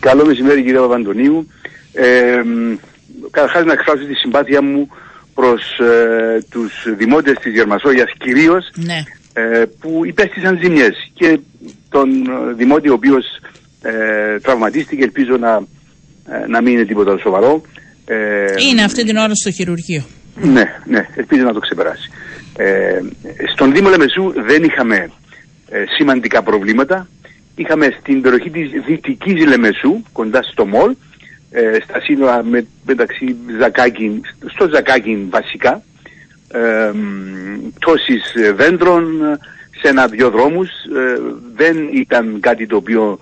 Καλό μεσημέρι κύριε Παπαντονίου. Ε, καταρχάς να εκφράσω τη συμπάθεια μου προς ε, τους δημότες της Γερμασόγιας κυρίως Ναι. ε, που υπέστησαν ζημιές και τον ε, δημότη ο οποίος ε, τραυματίστηκε ελπίζω να, ε, να μην είναι τίποτα σοβαρό. Ε, Είναι αυτή την ώρα στο χειρουργείο. ναι, ναι, ελπίζω να το ξεπεράσει. Ε, στον Δήμο Λεμεσού δεν είχαμε ε, σημαντικά προβλήματα. Είχαμε στην περιοχή της Δυτικής Λεμεσού, κοντά στο Μολ, ε, στα σύνορα με, μεταξύ Ζακάκιν, στο Ζακάκιν βασικά, ε, μ, πτώσεις ε, δέντρων σε ένα-δυο δρόμους. Ε, δεν ήταν κάτι το οποίο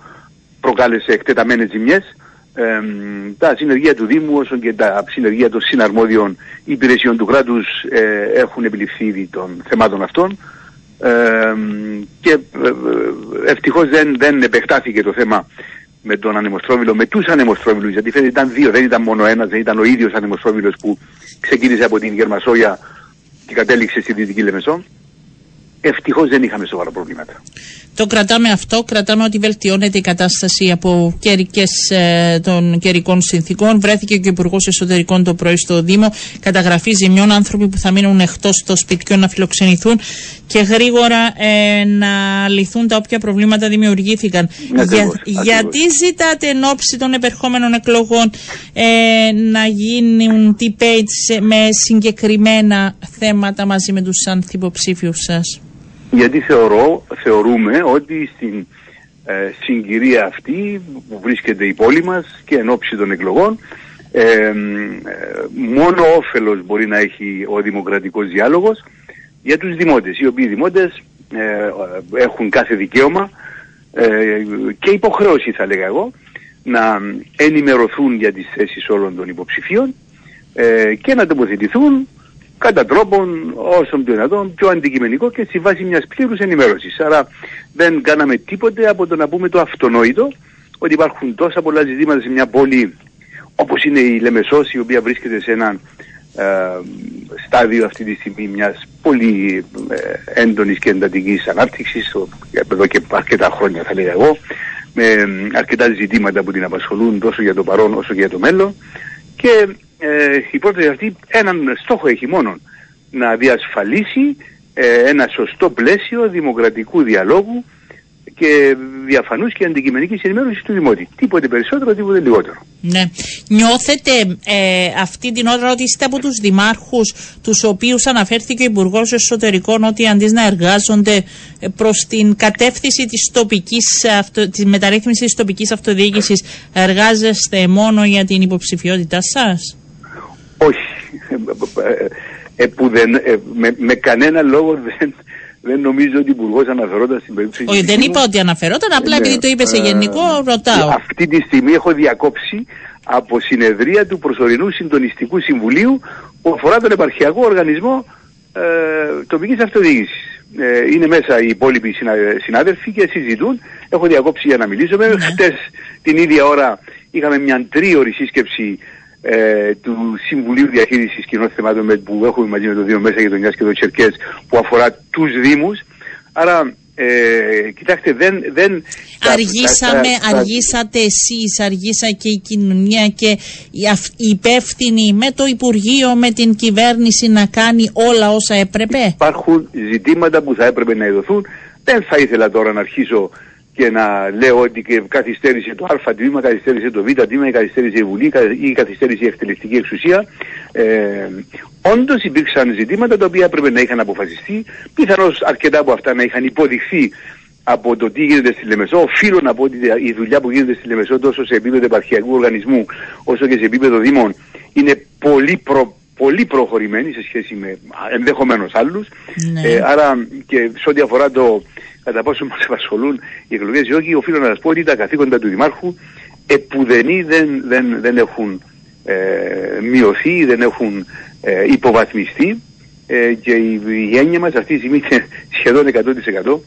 προκάλεσε εκτεταμένες ζημιές. Ε, μ, τα συνεργεία του Δήμου όσο και τα συνεργεία των συναρμόδιων υπηρεσιών του κράτους ε, έχουν επιληφθεί ήδη των θεμάτων αυτών ε, μ, και ε, ε, ευτυχώς δεν, δεν επεκτάθηκε το θέμα με τον ανεμοστρόβιλο, με τους ανεμοστρόβιλους, γιατί φαίνεται ήταν δύο, δεν ήταν μόνο ένας, δεν ήταν ο ίδιος ανεμοστρόβιλος που ξεκίνησε από την Γερμασόγια και κατέληξε στη Δυτική Λεμεσό. Ευτυχώς δεν είχαμε σοβαρά προβλήματα. Το κρατάμε αυτό, κρατάμε ότι βελτιώνεται η κατάσταση από καιρικές, ε, των καιρικών συνθήκων. Βρέθηκε και ο Υπουργός Εσωτερικών το πρωί στο Δήμο. Καταγραφή ζημιών, άνθρωποι που θα μείνουν εκτός των σπιτιών να φιλοξενηθούν και γρήγορα ε, να λυθούν τα όποια προβλήματα δημιουργήθηκαν. Ακριβώς, ακριβώς. γιατί ζητάτε εν ώψη των επερχόμενων εκλογών ε, να γίνουν debates σε- με συγκεκριμένα θέματα μαζί με τους ανθυποψήφιους σας; Γιατί θεωρώ, θεωρούμε ότι στην ε, συγκυρία αυτή που βρίσκεται η πόλη μας και εν ώψη των εκλογών ε, ε, μόνο όφελος μπορεί να έχει ο δημοκρατικός διάλογος για τους δημότες, οι οποίοι δημότες ε, έχουν κάθε δικαίωμα ε, και υποχρέωση θα λέγα εγώ να ενημερωθούν για τις θέσεις όλων των υποψηφίων ε, και να τοποθετηθούν κατά τρόπον όσο το δυνατόν πιο αντικειμενικό και στη βάση μιας πλήρους ενημέρωσης. Άρα δεν κάναμε τίποτε από το να πούμε το αυτονόητο ότι υπάρχουν τόσα πολλά ζητήματα σε μια πόλη όπως είναι η Λεμεσός η οποία βρίσκεται σε ένα ε, στάδιο αυτή τη στιγμή μιας πολύ ε, έντονης και εντατικής ανάπτυξης ο- εδώ και αρκετά χρόνια θα λέγα εγώ με ε, αρκετά ζητήματα που την απασχολούν τόσο για το παρόν όσο και για το μέλλον και ε, η πρόταση αυτή έναν στόχο έχει μόνο να διασφαλίσει ε, ένα σωστό πλαίσιο δημοκρατικού διαλόγου και διαφανούς και αντικειμενικής ενημέρωσης του Δημότη. Τίποτε περισσότερο, τίποτε λιγότερο. Ναι. Νιώθετε ε, αυτή την ώρα ότι είστε από τους δημάρχους τους οποίους αναφέρθηκε ο Υπουργός Εσωτερικών ότι αντί να εργάζονται ε, προς την κατεύθυνση της, τοπικής, αυτο, της μεταρρύθμισης της τοπικής αυτοδιοίκησης εργάζεστε μόνο για την υποψηφιότητά σας; Όχι. Ε, ε, που δεν, ε, με, με κανένα λόγο δεν, δεν νομίζω ότι ο Υπουργός αναφερόταν στην περίπτωση Όχι, της δεν Δήμου. είπα ότι αναφερόταν, απλά Ναι, επειδή το είπε σε ε, γενικό, ρωτάω. Αυτή τη στιγμή έχω διακόψει από συνεδρία του προσωρινού συντονιστικού συμβουλίου που αφορά τον επαρχιακό οργανισμό ε, τοπικής αυτοδιοίκησης. Ε, είναι μέσα οι υπόλοιποι συνα- συνάδελφοι και συζητούν. Έχω διακόψει για να μιλήσω. Ναι. Χτες την ίδια ώρα είχαμε μια τρίωρη σύσκεψη ε, του Συμβουλίου Διαχείρισης Κοινών Θεμάτων με- που έχουμε μαζί με το Δήμο Μέσα Γειτονιάς και το Τσερκές που αφορά τους Δήμους. Άρα, ε, κοιτάξτε, δεν... δεν τα- Αργήσαμε, τα- τα- τα- αργήσατε εσείς, αργήσα και η κοινωνία και οι αυ- οι υπεύθυνοι με το Υπουργείο, με την κυβέρνηση να κάνει όλα όσα έπρεπε; Υπάρχουν ζητήματα που θα έπρεπε να ειδωθούν. Δεν θα ήθελα τώρα να αρχίσω και να λέω ότι και καθυστέρησε το Α τμήμα, καθυστέρησε το Β τμήμα, ή καθυστέρησε η Βουλή κα- ή καθυστέρησε η εκτελεστική εξουσία. Ε, Όντως υπήρξαν ζητήματα τα οποία έπρεπε να είχαν αποφασιστεί. Πιθανώς αρκετά από αυτά να είχαν υποδειχθεί από το τι γίνεται στη Λεμεσό. Οφείλω να πω ότι η δουλειά που γίνεται στη Λεμεσό τόσο σε επίπεδο επαρχιακού οργανισμού όσο και σε επίπεδο Δήμων είναι πολύ προ, πολύ προχωρημένη σε σχέση με ενδεχομένως άλλους. Ναι. Ε, άρα και σε ό,τι αφορά το κατά πόσο μας απασχολούν οι εκλογές ή όχι, οφείλω να σας πω ότι τα καθήκοντα του Δημάρχου επουδενή δεν, δεν, δεν έχουν ε, μειωθεί, δεν έχουν ε, υποβαθμιστεί ε, και η, η έννοια μας αυτή τη στιγμή είναι σχεδόν 100%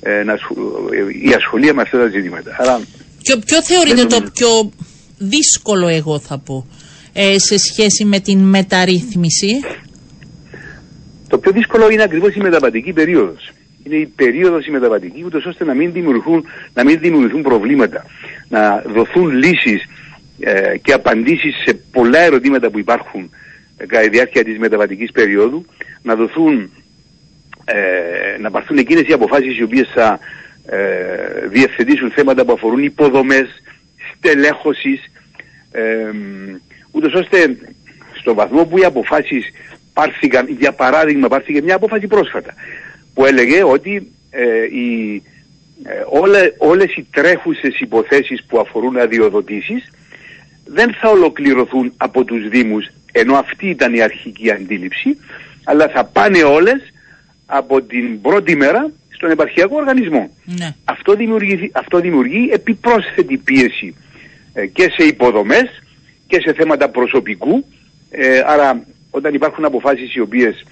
ε, να ασχολ- ε, η ασχολία με αυτά τα ζητήματα. Άρα Ποιο, ποιο θεωρείτε Δεν το νομίζω. πιο δύσκολο εγώ θα πω ε, σε σχέση με την μεταρρύθμιση; Το πιο δύσκολο είναι ακριβώς η μεταβατική περίοδος. Είναι η περίοδος η μεταβατική, ούτως ώστε να μην δημιουργηθούν, να μην δημιουργηθούν προβλήματα, να δοθούν λύσεις ε, και απαντήσεις σε πολλά ερωτήματα που υπάρχουν ε, κατά τη διάρκεια της μεταβατικής περίοδου, να δοθούν, ε, να πάρθουν εκείνες οι αποφάσεις οι οποίες θα ε, διευθετήσουν θέματα που αφορούν υποδομές, στελέχωσης, ε, ούτως ώστε στο βαθμό που οι αποφάσεις πάρθηκαν, για παράδειγμα πάρθηκε μια απόφαση πρόσφατα που έλεγε ότι ε, οι, ε, όλε, όλες οι τρέχουσες υποθέσεις που αφορούν αδειοδοτήσεις δεν θα ολοκληρωθούν από τους Δήμους ενώ αυτή ήταν η αρχική αντίληψη αλλά θα πάνε όλες από την πρώτη μέρα στον επαρχιακό οργανισμό. Ναι. Αυτό, δημιουργεί, αυτό δημιουργεί επιπρόσθετη πίεση ε, και σε υποδομές και σε θέματα προσωπικού. Ε, άρα όταν υπάρχουν αποφάσεις οι οποίες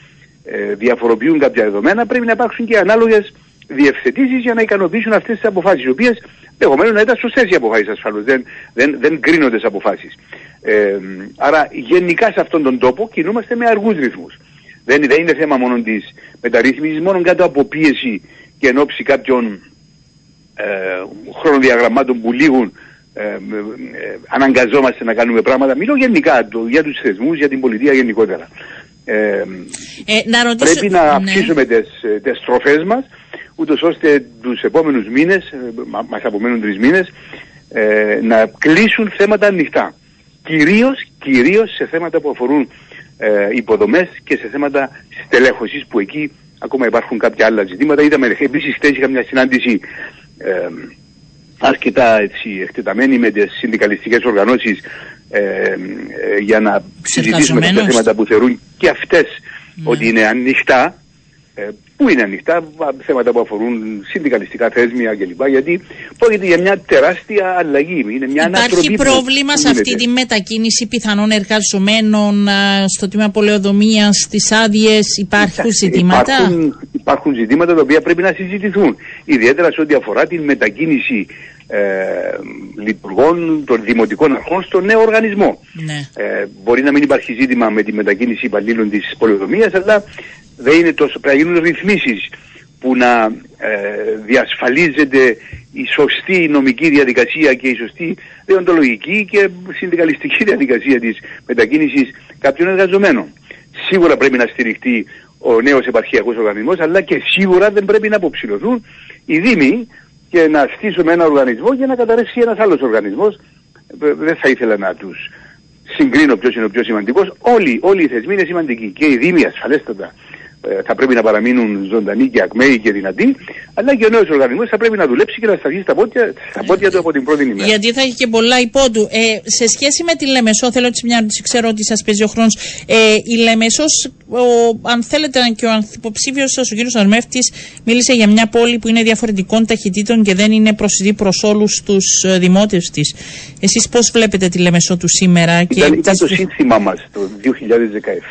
ε, διαφοροποιούν κάποια δεδομένα πρέπει να υπάρξουν και ανάλογες διευθετήσεις για να ικανοποιήσουν αυτές τις αποφάσεις οι οποίες ενδεχομένως να ήταν σωστές οι αποφάσεις ασφαλώς, δεν, δεν, δεν κρίνονται σε αποφάσεις. Ε, άρα γενικά σε αυτόν τον τόπο κινούμαστε με αργούς ρυθμούς. Δεν, δεν είναι θέμα μόνο της μεταρρύθμισης, μόνο κάτω από πίεση και εν ώψη κάποιων ε, χρονοδιαγραμμάτων που λήγουν ε, ε, αναγκαζόμαστε να κάνουμε πράγματα. Μιλώ γενικά το, για τους θεσμούς, για την πολιτεία γενικότερα. Ε, να Πρέπει να ναι. αυξήσουμε τις, τις στροφές μας, ούτως ώστε τους επόμενους μήνες, μας απομένουν τρεις μήνες, να κλείσουν θέματα ανοιχτά. Κυρίως, κυρίως σε θέματα που αφορούν ε, υποδομές και σε θέματα στελέχωσης που εκεί ακόμα υπάρχουν κάποια άλλα ζητήματα. Είδαμε επίσης χθες είχα μια συνάντηση ε, αρκετά έτσι, εκτεταμένη με τις συνδικαλιστικές οργανώσεις ε, ε, για να συζητήσουμε τα θέματα που θεωρούν και αυτές ναι. ότι είναι ανοιχτά ε, που είναι ανοιχτά, θέματα που αφορούν συνδικαλιστικά θέσμια κλπ. Γιατί πρόκειται για μια τεράστια αλλαγή. Είναι μια Υπάρχει πρόβλημα σε αυτή τη μετακίνηση πιθανών εργαζομένων στο τμήμα πολεοδομίας, στις άδειες, υπάρχουν ζητήματα; Υπάρχουν, υπάρχουν ζητήματα τα οποία πρέπει να συζητηθούν. Ιδιαίτερα σε ό,τι αφορά την μετακίνηση ε, λειτουργών των δημοτικών αρχών στο νέο οργανισμό. Ναι. Ε, μπορεί να μην υπάρχει ζήτημα με τη μετακίνηση υπαλλήλων της πολεοδομίας, αλλά δεν είναι τόσο, πρέπει να γίνουν ρυθμίσεις που να ε, διασφαλίζεται η σωστή νομική διαδικασία και η σωστή δεοντολογική και συνδικαλιστική διαδικασία της μετακίνησης κάποιων εργαζομένων. Σίγουρα πρέπει να στηριχτεί ο νέος επαρχιακός οργανισμός, αλλά και σίγουρα δεν πρέπει να αποψηλωθούν οι Δήμοι και να στήσουμε ένα οργανισμό για να καταρρεύσει ένας άλλος οργανισμός. Ε, δεν θα ήθελα να τους συγκρίνω ποιος είναι ο πιο σημαντικός. Όλοι, όλοι οι θεσμοί είναι σημαντικοί και οι Δήμοι ασφαλέστατα ε, θα πρέπει να παραμείνουν ζωντανοί και ακμαίοι και δυνατοί, αλλά και ο νέος οργανισμός θα πρέπει να δουλέψει και να σταθεί στα πόδια, στα πόδια του από την πρώτη ημέρα. Γιατί θα έχει και πολλά υπότου. Ε, σε σχέση με τη Λεμεσό, θέλω έτσι μια ερώτηση, ξέρω ότι σας παίζει ο χρόνος. Ε, η Λεμεσό, αν θέλετε, και ο ανθυποψήφιο σας, ο κ. Αρμέφτης, μίλησε για μια πόλη που είναι διαφορετικών ταχυτήτων και δεν είναι προσιτή προς όλους τους ε, δημότες της. Εσείς πώς βλέπετε τη Λεμεσό του σήμερα, και Ήταν, ήταν το σύνθημά μας το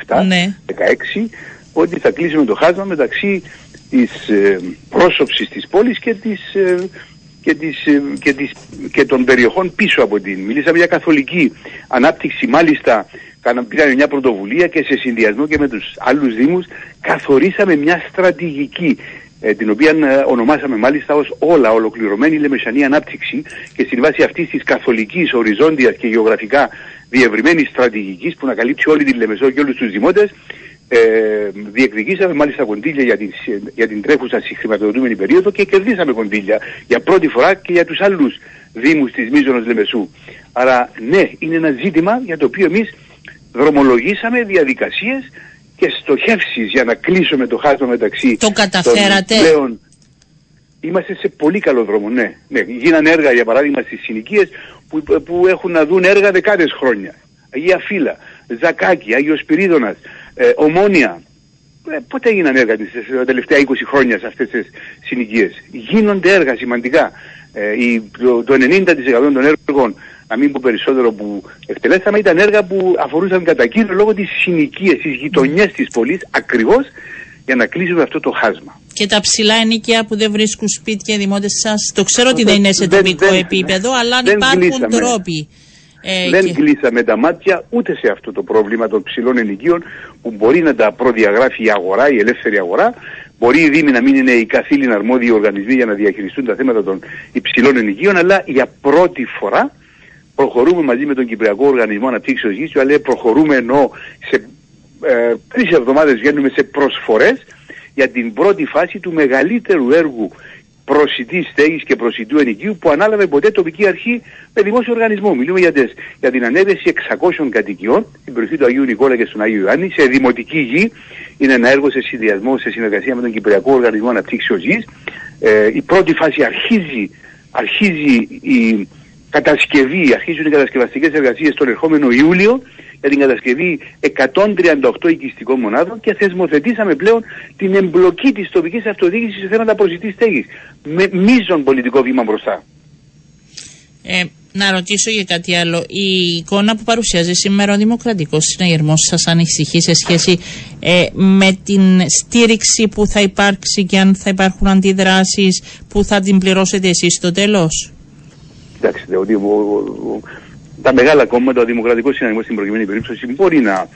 2017-2016. Ναι ότι θα κλείσουμε το χάσμα μεταξύ της ε, πρόσωψης της πόλης και, της, ε, και, της, ε, και, της, και των περιοχών πίσω από την. Μιλήσαμε για καθολική ανάπτυξη, μάλιστα πήραμε μια πρωτοβουλία και σε συνδυασμό και με τους άλλους δήμους καθορίσαμε μια στρατηγική ε, την οποία ε, ονομάσαμε μάλιστα ως όλα ολοκληρωμένη λεμεσανή ανάπτυξη και στην βάση αυτής της καθολικής, οριζόντιας και γεωγραφικά διευρυμένης στρατηγικής που να καλύψει όλη την Λεμεσό και όλους τους δημότες ε, διεκδικήσαμε μάλιστα κοντήλια για την, για την τρέχουσα συγχρηματοδοτούμενη περίοδο και κερδίσαμε κοντήλια για πρώτη φορά και για τους άλλους δήμους της Μίζωνος Λεμεσού. Άρα ναι, είναι ένα ζήτημα για το οποίο εμείς δρομολογήσαμε διαδικασίες και στοχεύσεις για να κλείσουμε το χάσμα μεταξύ το καταφέρατε; των πλέον Είμαστε σε πολύ καλό δρόμο, ναι. ναι. Γίνανε έργα, για παράδειγμα, στις συνοικίες που, που έχουν να δουν έργα δεκάδες χρόνια. Αγία Φύλλα, Ζακάκι, Άγιος Πυρίδωνας, ε, Ομόνια. Ε, πότε έγιναν έργα τις, τα τελευταία 20 χρόνια σε αυτές τις συνοικίες; Γίνονται έργα σημαντικά. Ε, η, το, το 90% των έργων, να μην πω περισσότερο που εκτελέσαμε, ήταν έργα που αφορούσαν κατά κύριο λόγω τις συνοικίες, τις γειτονιές της πόλης, ακριβώς για να κλείσουμε αυτό το χάσμα. Και τα ψηλά ενοικία που δεν βρίσκουν σπίτια οι δημότες σας, το ξέρω ότι δεν είναι σε τοπικό επίπεδο, αλλά αν υπάρχουν τρόποι. Ε, δεν και... κλείσαμε τα μάτια ούτε σε αυτό το πρόβλημα των ψηλών ενοικίων που μπορεί να τα προδιαγράφει η αγορά, η ελεύθερη αγορά. Μπορεί οι Δήμοι να μην είναι οι καθήλυνα αρμόδιοι οργανισμοί για να διαχειριστούν τα θέματα των υψηλών ενοικίων, αλλά για πρώτη φορά προχωρούμε μαζί με τον Κυπριακό Οργανισμό Αναπτύξεως Γης, αλλά προχωρούμε ενώ σε ε, τρεις εβδομάδες βγαίνουμε σε προσφορές για την πρώτη φάση του μεγαλύτερου έργου προσιτή στέγης και προσιτού ενοικίου που ανάλαβε ποτέ τοπική αρχή με δημόσιο οργανισμό. Μιλούμε για, τις, για την ανέβρεση 600 κατοικιών στην περιοχή του Αγίου Νικόλα και στον Άγιο Ιωάννη σε δημοτική γη. Είναι ένα έργο σε συνδυασμό, σε συνεργασία με τον Κυπριακό Οργανισμό Αναπτύξεως Γης. Ε, η πρώτη φάση αρχίζει, αρχίζει η κατασκευή, αρχίζουν οι κατασκευαστικές εργασίες τον ερχόμενο Ιούλιο για την κατασκευή 138 οικιστικών μονάδων και θεσμοθετήσαμε πλέον την εμπλοκή της τοπικής αυτοδιοίκησης σε θέματα προσιτής στέγης με μείζον πολιτικό βήμα μπροστά. Ε, να ρωτήσω για κάτι άλλο. Η εικόνα που παρουσιάζει σήμερα ο Δημοκρατικός Συναγερμός σας ανησυχεί σε σχέση ε, με την στήριξη που θα υπάρξει και αν θα υπάρχουν αντιδράσεις που θα την πληρώσετε εσείς στο τέλος; Κοιτάξτε, ότι τα μεγάλα κόμματα, ο Δημοκρατικός Συναγερμός στην προκειμένη περίπτωση μπορεί να,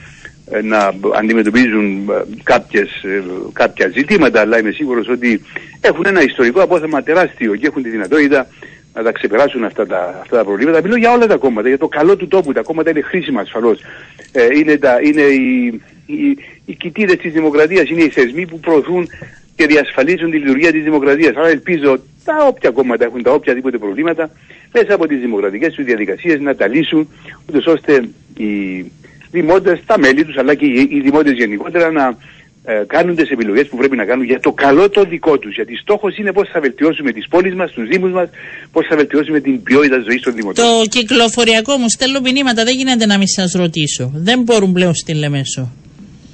ε, να αντιμετωπίζουν ε, κάποιες, ε, κάποια ζητήματα, αλλά είμαι σίγουρος ότι έχουν ένα ιστορικό απόθεμα τεράστιο και έχουν τη δυνατότητα να τα ξεπεράσουν αυτά τα, αυτά τα προβλήματα. Μιλώ για όλα τα κόμματα, για το καλό του τόπου. Τα κόμματα είναι χρήσιμα ασφαλώς. Ε, είναι τα, είναι οι, οι, οι κοιτίδες της δημοκρατίας, είναι οι θεσμοί που προωθούν και διασφαλίζουν τη λειτουργία της δημοκρατίας. Άρα ελπίζω τα όποια κόμματα έχουν τα οποιαδήποτε προβλήματα μέσα από τις δημοκρατικές τους διαδικασίες να τα λύσουν ούτως ώστε οι δημότες, τα μέλη τους αλλά και οι δημότες γενικότερα να ε, κάνουν τις επιλογές που πρέπει να κάνουν για το καλό το δικό τους. Γιατί στόχος είναι πώς θα βελτιώσουμε τις πόλεις μας, τους δήμους μας, πώς θα βελτιώσουμε την ποιότητα ζωής των δημοτών. Το κυκλοφοριακό μου στέλνω μηνύματα, δεν γίνεται να μην σας ρωτήσω. Δεν μπορούν πλέον στην Λεμέσο.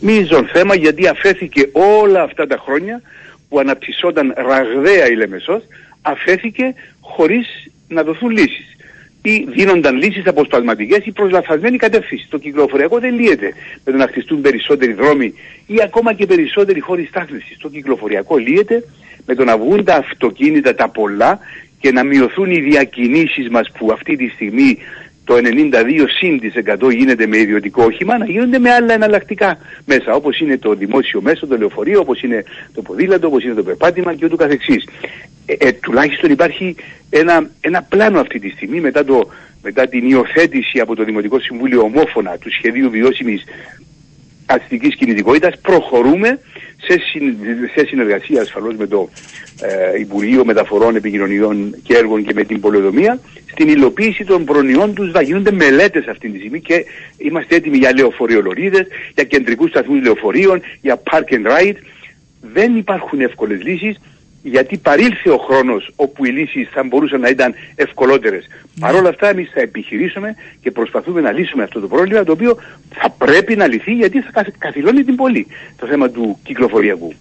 Μίζον θέμα γιατί αφέθηκε όλα αυτά τα χρόνια που αναπτυσσόταν ραγδαία η Λεμεσός, αφέθηκε χωρίς να δοθούν λύσεις. Ή δίνονταν λύσεις αποσπασματικές ή προς λαθασμένη κατεύθυνση. Το κυκλοφοριακό δεν λύεται με το να χτιστούν περισσότεροι δρόμοι ή ακόμα και περισσότεροι χώροι στάθμισης. Το κυκλοφοριακό λύεται με το να βγουν τα αυτοκίνητα τα πολλά και να μειωθούν οι διακινήσεις μας που αυτή τη στιγμή το 92 συν της 100 γίνεται με ιδιωτικό όχημα, να γίνονται με άλλα εναλλακτικά μέσα, όπως είναι το δημόσιο μέσο, το λεωφορείο, όπως είναι το ποδήλατο, όπως είναι το περπάτημα και ούτω καθεξής. Ε, ε, τουλάχιστον υπάρχει ένα, ένα πλάνο αυτή τη στιγμή μετά, το, μετά την υιοθέτηση από το Δημοτικό Συμβούλιο ομόφωνα του σχεδίου βιώσιμης αστικής κινητικότητας προχωρούμε σε, σε συνεργασία ασφαλώς με το ε, Υπουργείο Μεταφορών Επικοινωνιών και Έργων και με την Πολεοδομία στην υλοποίηση των προνοιών τους θα γίνονται μελέτες αυτή τη στιγμή και είμαστε έτοιμοι για λεωφορειολορίδες, για κεντρικούς σταθμούς λεωφορείων, για park and ride. Δεν υπάρχουν εύκολες λύσεις γιατί παρήλθε ο χρόνος όπου οι λύσεις θα μπορούσαν να ήταν ευκολότερες. Mm. Παρ' όλα αυτά εμείς θα επιχειρήσουμε και προσπαθούμε να λύσουμε αυτό το πρόβλημα το οποίο θα πρέπει να λυθεί γιατί θα καθυλώνει την πόλη το θέμα του κυκλοφοριακού.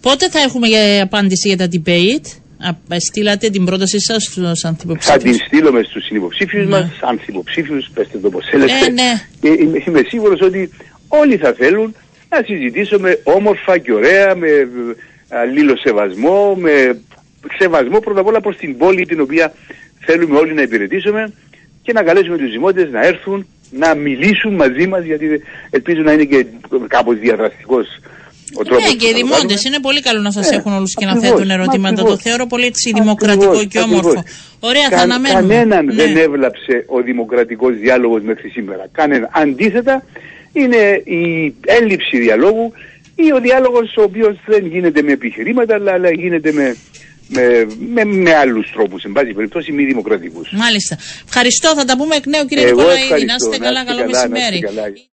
Πότε θα έχουμε απάντηση για τα debate? Στείλατε την πρότασή σας στους ανθυποψήφιους. Θα την στείλουμε στους συνυποψήφιους ναι. μας, ανθυποψήφιου, πετε το πώ θέλετε. Ε, ναι. είμαι, είμαι σίγουρος ότι όλοι θα θέλουν να συζητήσουμε όμορφα και ωραία, με αλλήλοσεβασμό, με σεβασμό πρώτα απ' όλα προς την πόλη την οποία θέλουμε όλοι να υπηρετήσουμε και να καλέσουμε τους δημότες να έρθουν να μιλήσουν μαζί μας γιατί ελπίζω να είναι και κάπως διαδραστικός ο τρόπος ναι, και οι δημότες είναι πολύ καλό να σας ε, έχουν όλους και να θέτουν ερωτήματα. Το θεωρώ πολύ έτσι δημοκρατικό και όμορφο. Ωραία, θα αναμένουμε. Κανέναν ναι. δεν έβλαψε ο δημοκρατικός διάλογος μέχρι σήμερα. Κανένα. Αντίθετα, είναι η έλλειψη διαλόγου ή ο διάλογος ο οποίος δεν γίνεται με επιχειρήματα αλλά, γίνεται με, με, με, με άλλους τρόπους, εν πάση περιπτώσει μη δημοκρατικούς. Μάλιστα. Ευχαριστώ. Θα τα πούμε εκ νέου κύριε Νικολαίδη. Να είστε καλά. Καλό μεσημέρι.